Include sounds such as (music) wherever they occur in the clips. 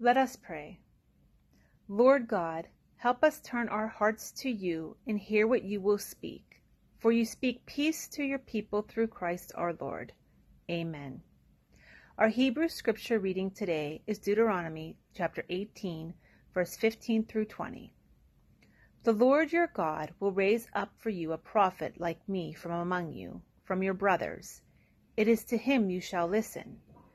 Let us pray. Lord God, help us turn our hearts to you and hear what you will speak. For you speak peace to your people through Christ our Lord. Amen. Our Hebrew scripture reading today is Deuteronomy chapter 18, verse 15 through 20. The Lord your God will raise up for you a prophet like me from among you, from your brothers. It is to him you shall listen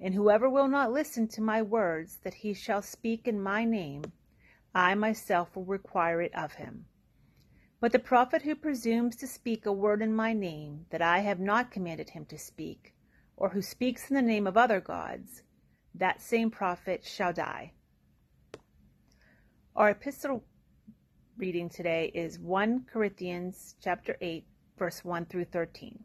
And whoever will not listen to my words that he shall speak in my name, I myself will require it of him. But the prophet who presumes to speak a word in my name that I have not commanded him to speak, or who speaks in the name of other gods, that same prophet shall die. Our epistle reading today is 1 Corinthians chapter 8 verse 1 through 13.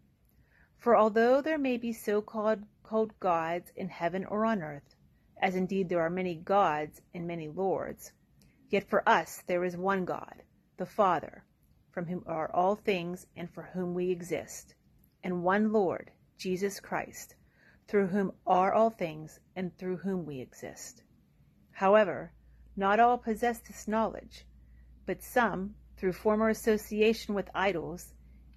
For although there may be so-called gods in heaven or on earth, as indeed there are many gods and many lords, yet for us there is one God, the Father, from whom are all things and for whom we exist, and one Lord, Jesus Christ, through whom are all things and through whom we exist. However, not all possess this knowledge, but some, through former association with idols,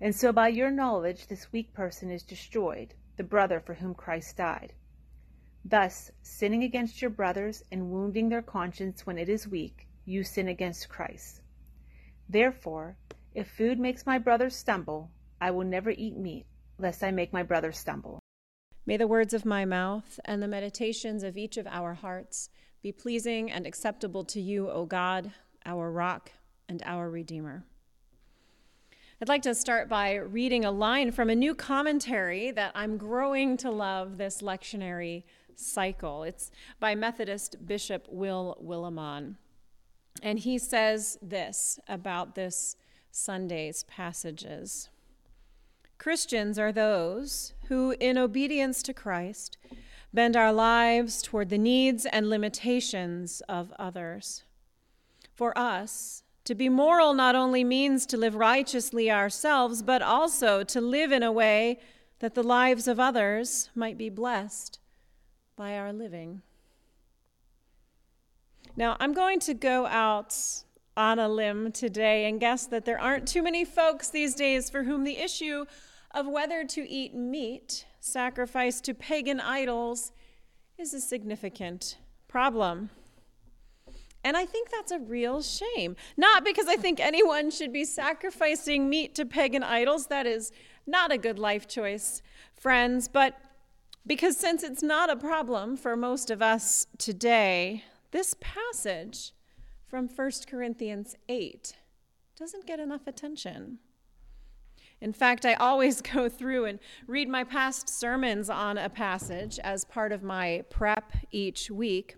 And so by your knowledge this weak person is destroyed, the brother for whom Christ died. Thus, sinning against your brothers and wounding their conscience when it is weak, you sin against Christ. Therefore, if food makes my brother stumble, I will never eat meat, lest I make my brother stumble. May the words of my mouth and the meditations of each of our hearts be pleasing and acceptable to you, O God, our rock and our Redeemer. I'd like to start by reading a line from a new commentary that I'm growing to love this lectionary cycle. It's by Methodist Bishop Will Willimon. And he says this about this Sunday's passages Christians are those who, in obedience to Christ, bend our lives toward the needs and limitations of others. For us, to be moral not only means to live righteously ourselves, but also to live in a way that the lives of others might be blessed by our living. Now, I'm going to go out on a limb today and guess that there aren't too many folks these days for whom the issue of whether to eat meat sacrificed to pagan idols is a significant problem. And I think that's a real shame. Not because I think anyone should be sacrificing meat to pagan idols, that is not a good life choice, friends, but because since it's not a problem for most of us today, this passage from 1 Corinthians 8 doesn't get enough attention. In fact, I always (laughs) go through and read my past sermons on a passage as part of my prep each week.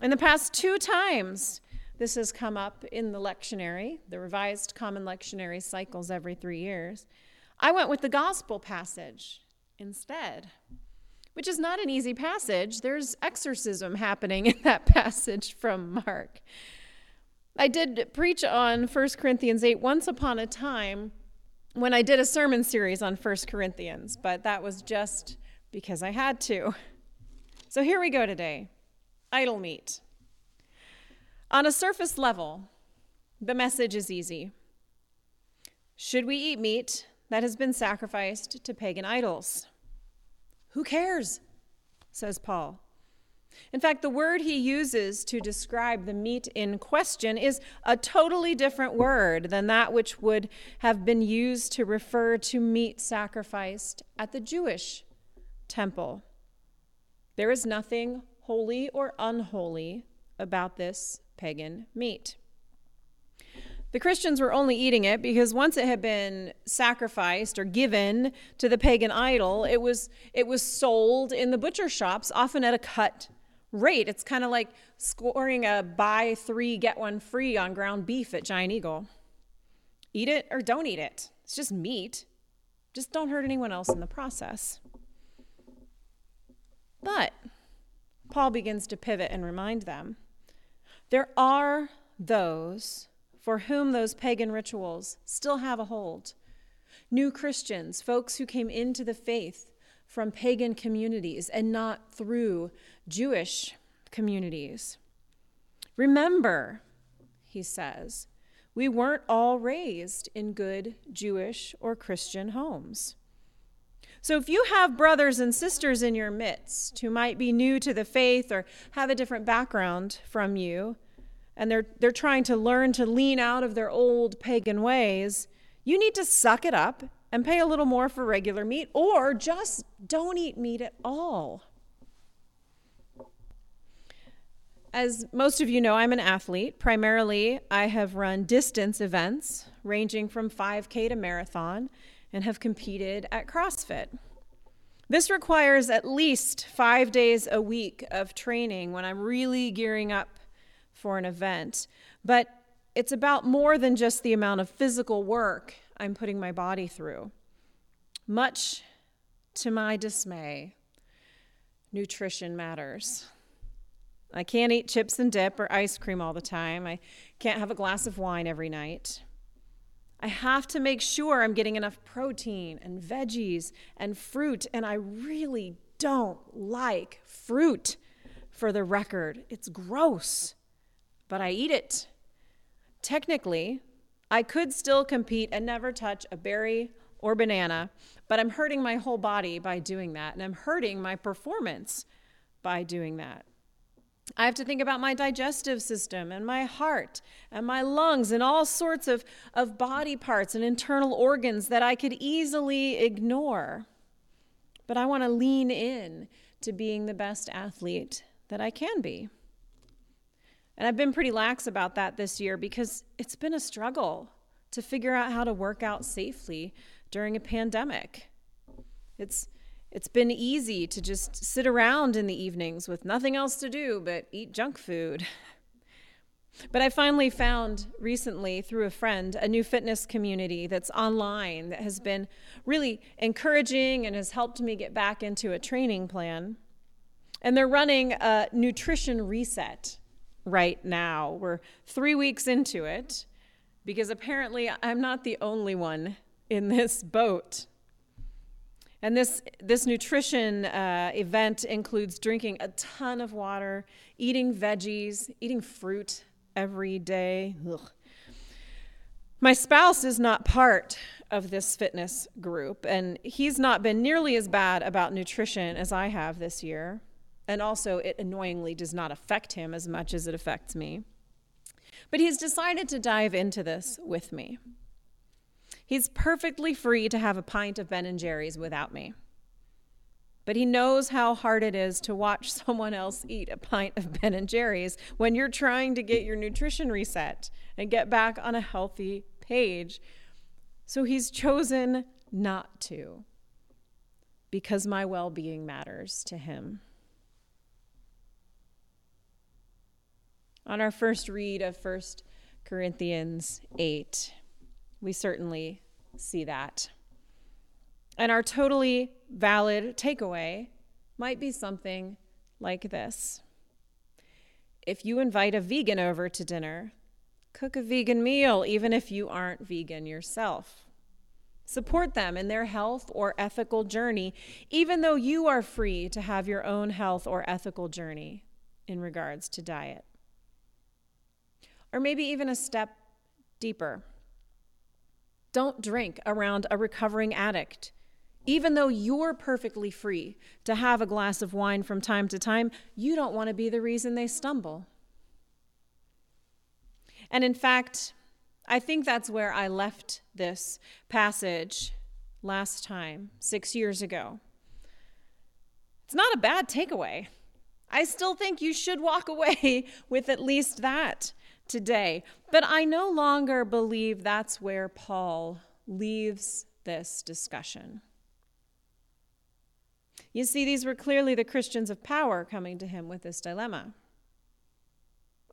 In the past two times, this has come up in the lectionary, the revised common lectionary cycles every three years. I went with the gospel passage instead, which is not an easy passage. There's exorcism happening in that (laughs) passage from Mark. I did preach on 1 Corinthians 8 once upon a time when I did a sermon series on 1 Corinthians, but that was just because I had to. So here we go today idol meat. On a surface level, the message is easy. Should we eat meat that has been sacrificed to pagan idols? Who cares? says Paul. In fact, the word he uses to describe the meat in question is a totally different word than that which would have been used to refer to meat sacrificed at the Jewish temple. There is nothing holy or unholy about this pagan meat. The Christians were only eating it because once it had been sacrificed or given to the pagan idol, it was, it was sold in the butcher shops, often at a cut rate. It's kind of like scoring a buy three, get one free on ground beef at Giant Eagle. Eat it or don't eat it. It's just meat. Just don't hurt anyone else in the process. But Paul begins to pivot and remind them there are those for whom those pagan rituals still have a hold. New Christians, folks who came into the faith from pagan communities and not through Jewish communities. Remember, he says, we weren't all raised in good Jewish or Christian homes. So if you have brothers and sisters in your midst who might be new to the faith or have a different background from you, and they're, they're trying to learn to lean out of their old pagan ways, you need to suck it up and pay a little more for regular meat, or just don't eat meat at all. As most of you know, I'm an athlete. Primarily, I have run distance events ranging from 5K to marathon and have competed at CrossFit. This requires at least five days a week of training when I'm really gearing up for an event. But it's about more than just the amount of physical work I'm putting my body through. Much to my dismay, nutrition matters. I can't eat chips and dip or ice cream all the time. I can't have a glass of wine every night. I have to make sure I'm getting enough protein and veggies and fruit, and I really don't like fruit for the record. It's gross, but I eat it. Technically, I could still compete and never touch a berry or banana, but I'm hurting my whole body by doing that, and I'm hurting my performance by doing that. I have to think about my digestive system and my heart and my lungs and all sorts of, of body parts and internal organs that I could easily ignore. But I want to lean in to being the best athlete that I can be. And I've been pretty lax about that this year because it's been a struggle to figure out how to work out safely during a pandemic. It's it's been easy to just sit around in the evenings with nothing else to do but eat junk food. (laughs) But I finally found recently through a friend a new fitness community that's online that has been really encouraging and has helped me get back into a training plan. And they're running a nutrition reset right now. We're three weeks into it because apparently I'm not the only one in this boat. And this, this nutrition uh, event includes drinking a ton of water, eating veggies, eating fruit every day. Ugh. My spouse is not part of this fitness group, and he's not been nearly as bad about nutrition as I have this year. And also, it annoyingly does not affect him as much as it affects me. But he's decided to dive into this with me. He's perfectly free to have a pint of Ben and Jerry's without me. But he knows how hard it is to watch (laughs) someone else eat a pint of Ben and Jerry's when you're trying to get your nutrition reset and get back on a healthy page. So he's chosen not to because my well being matters to him. On our first read of 1 Corinthians 8, we certainly see that. And our totally valid takeaway might be something like this If you invite a vegan over to dinner, Cook a vegan meal, even if you aren't vegan yourself. Support them in their health or ethical journey, even though you are free to have your own health or ethical journey in regards to diet. Or maybe even a step deeper. Don't drink around a recovering addict. Even though you're perfectly free to have a glass of wine from time to time, you don't want to be the reason they stumble. And in fact, I think that's where I left this passage last time, six years ago. It's not a bad takeaway. I still think you should walk away (laughs) with at least that today. But I no longer believe that's where Paul leaves this discussion. You see, these were clearly the Christians of power coming to him with this dilemma.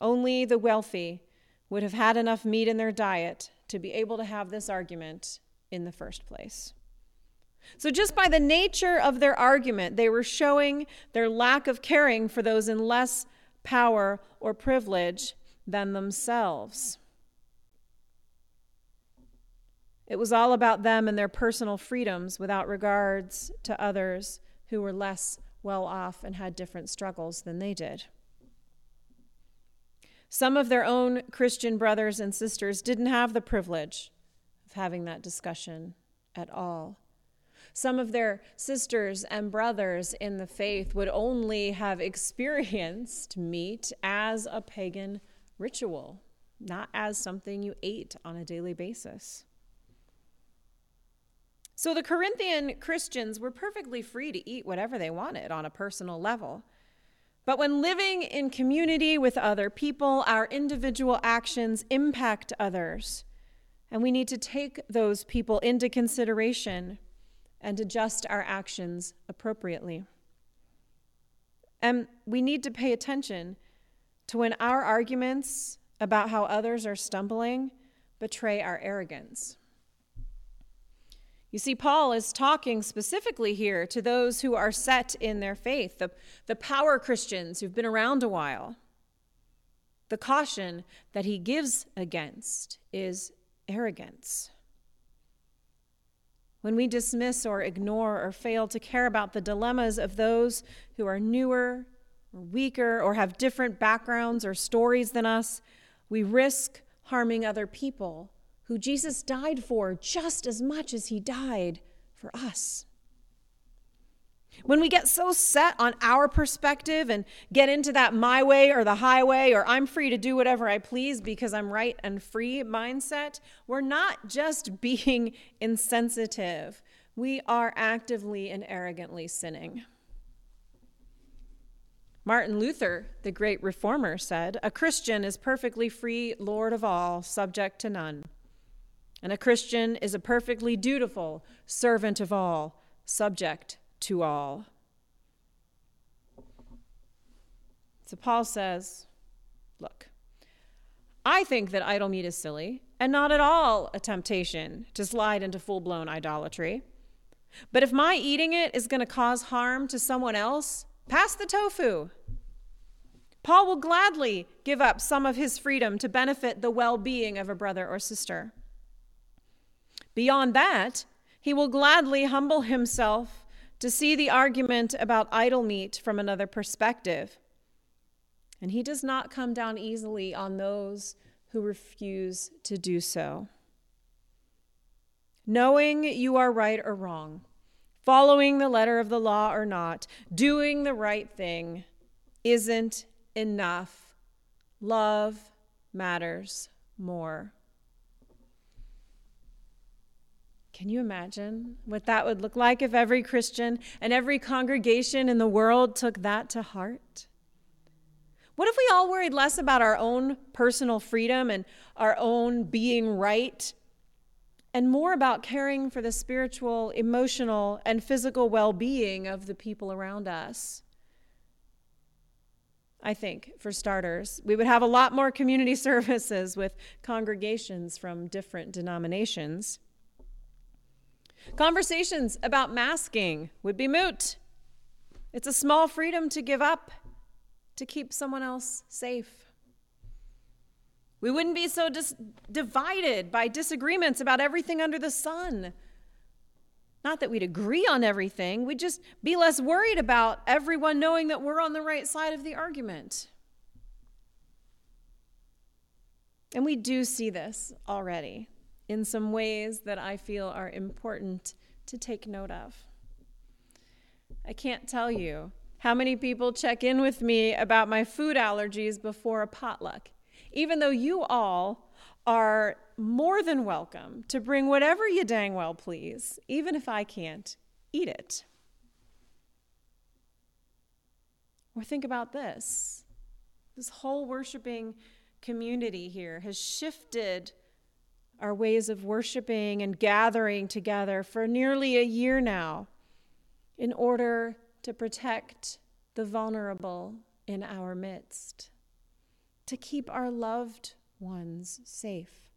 Only the wealthy would have had enough meat in their diet to be able to have this argument in the first place. So, just by the nature of their argument, they were showing their lack of caring for those in less power or privilege than themselves. It was all about them and their personal freedoms without regards to others who were less well off and had different struggles than they did. Some of their own Christian brothers and sisters didn't have the privilege of having that discussion at all. Some of their sisters and brothers in the faith would only have (laughs) experienced meat as a pagan ritual, not as something you ate on a daily basis. So the Corinthian Christians were perfectly free to eat whatever they wanted on a personal level. But when living in community with other people, our individual actions impact others. And we need to take those people into consideration and adjust our actions appropriately. And we need to pay attention to when our arguments about how others are stumbling betray our arrogance. You see, Paul is talking specifically here to those who are set in their faith, the, the power Christians who've been around a while. The caution that he gives against is arrogance. When we dismiss or ignore or fail to care about the dilemmas of those who are newer, weaker, or have different backgrounds or stories than us, we risk harming other people who Jesus died for just as much as he died for us. When we get so set on our perspective and get into that my way or the highway or I'm free to do whatever I please because I'm right and free mindset, we're not just being (laughs) insensitive, we are actively and arrogantly sinning. Martin Luther, the great reformer, said, A Christian is perfectly free, Lord of all, subject to none. And a Christian is a perfectly dutiful servant of all, subject to all. So Paul says, Look, I think that idol meat is silly and not at all a temptation to slide into full blown idolatry. But if my eating it is going to cause harm to someone else, pass the tofu. Paul will gladly give up some of his freedom to benefit the well being of a brother or sister. Beyond that, he will gladly humble himself to see the argument about idol meat from another perspective. And he does not come down easily on those who refuse to do so. Knowing you are right or wrong, following the letter of the law or not, doing the right thing isn't enough. Love matters more. Can you imagine what that would look like if every Christian and every congregation in the world took that to heart? What if we all worried less about our own personal freedom and our own being right and more about caring for the spiritual, emotional, and physical well being of the people around us? I think, for starters, we would have a lot more community (laughs) services with congregations from different denominations. Conversations about masking would be moot. It's a small freedom to give up to keep someone else safe. We wouldn't be so dis- divided by disagreements about everything under the sun. Not that we'd agree on everything, we'd just be less worried about everyone knowing that we're on the right side of the argument. And we do see this already in some ways that I feel are important to take note of. I can't tell you how many people check in with me about my food allergies before a potluck, even though you all are more than welcome to bring whatever you dang well please, even if I can't eat it. Or think about this this whole worshiping community here has shifted our ways of worshiping and gathering together for nearly a year now in order to protect the vulnerable in our midst, to keep our loved ones safe.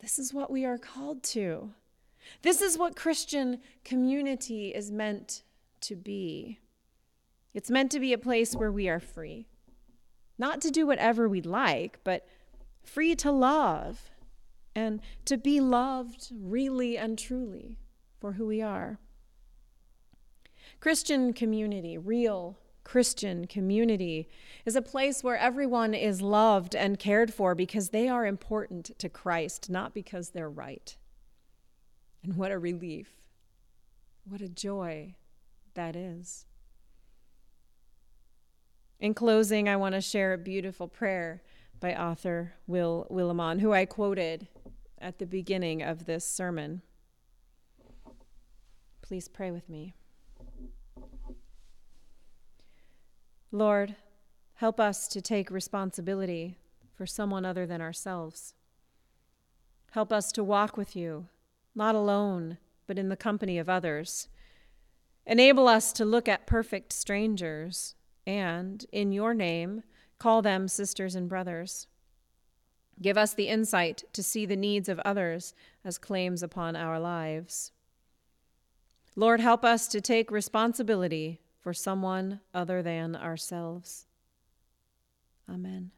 This is what we are called to. This is what Christian community is meant to be. It's meant to be a place where we are free, not to do whatever we like, but free to love and to be loved really and truly for who we are. Christian community, real Christian community is a place where everyone is loved and cared for because they are important to Christ, not because they're right. And what a relief, what a joy that is. In closing, I want to share a beautiful prayer by author Will Willimon, who I quoted at the beginning of this sermon. Please pray with me. Lord, help us to take responsibility for someone other than ourselves. Help us to walk with you, not alone, but in the company of others. Enable us to look at perfect strangers and, in your name, call them sisters and brothers. Give us the insight to see the needs of others as claims upon our lives. Lord, help us to take responsibility for someone other than ourselves. Amen.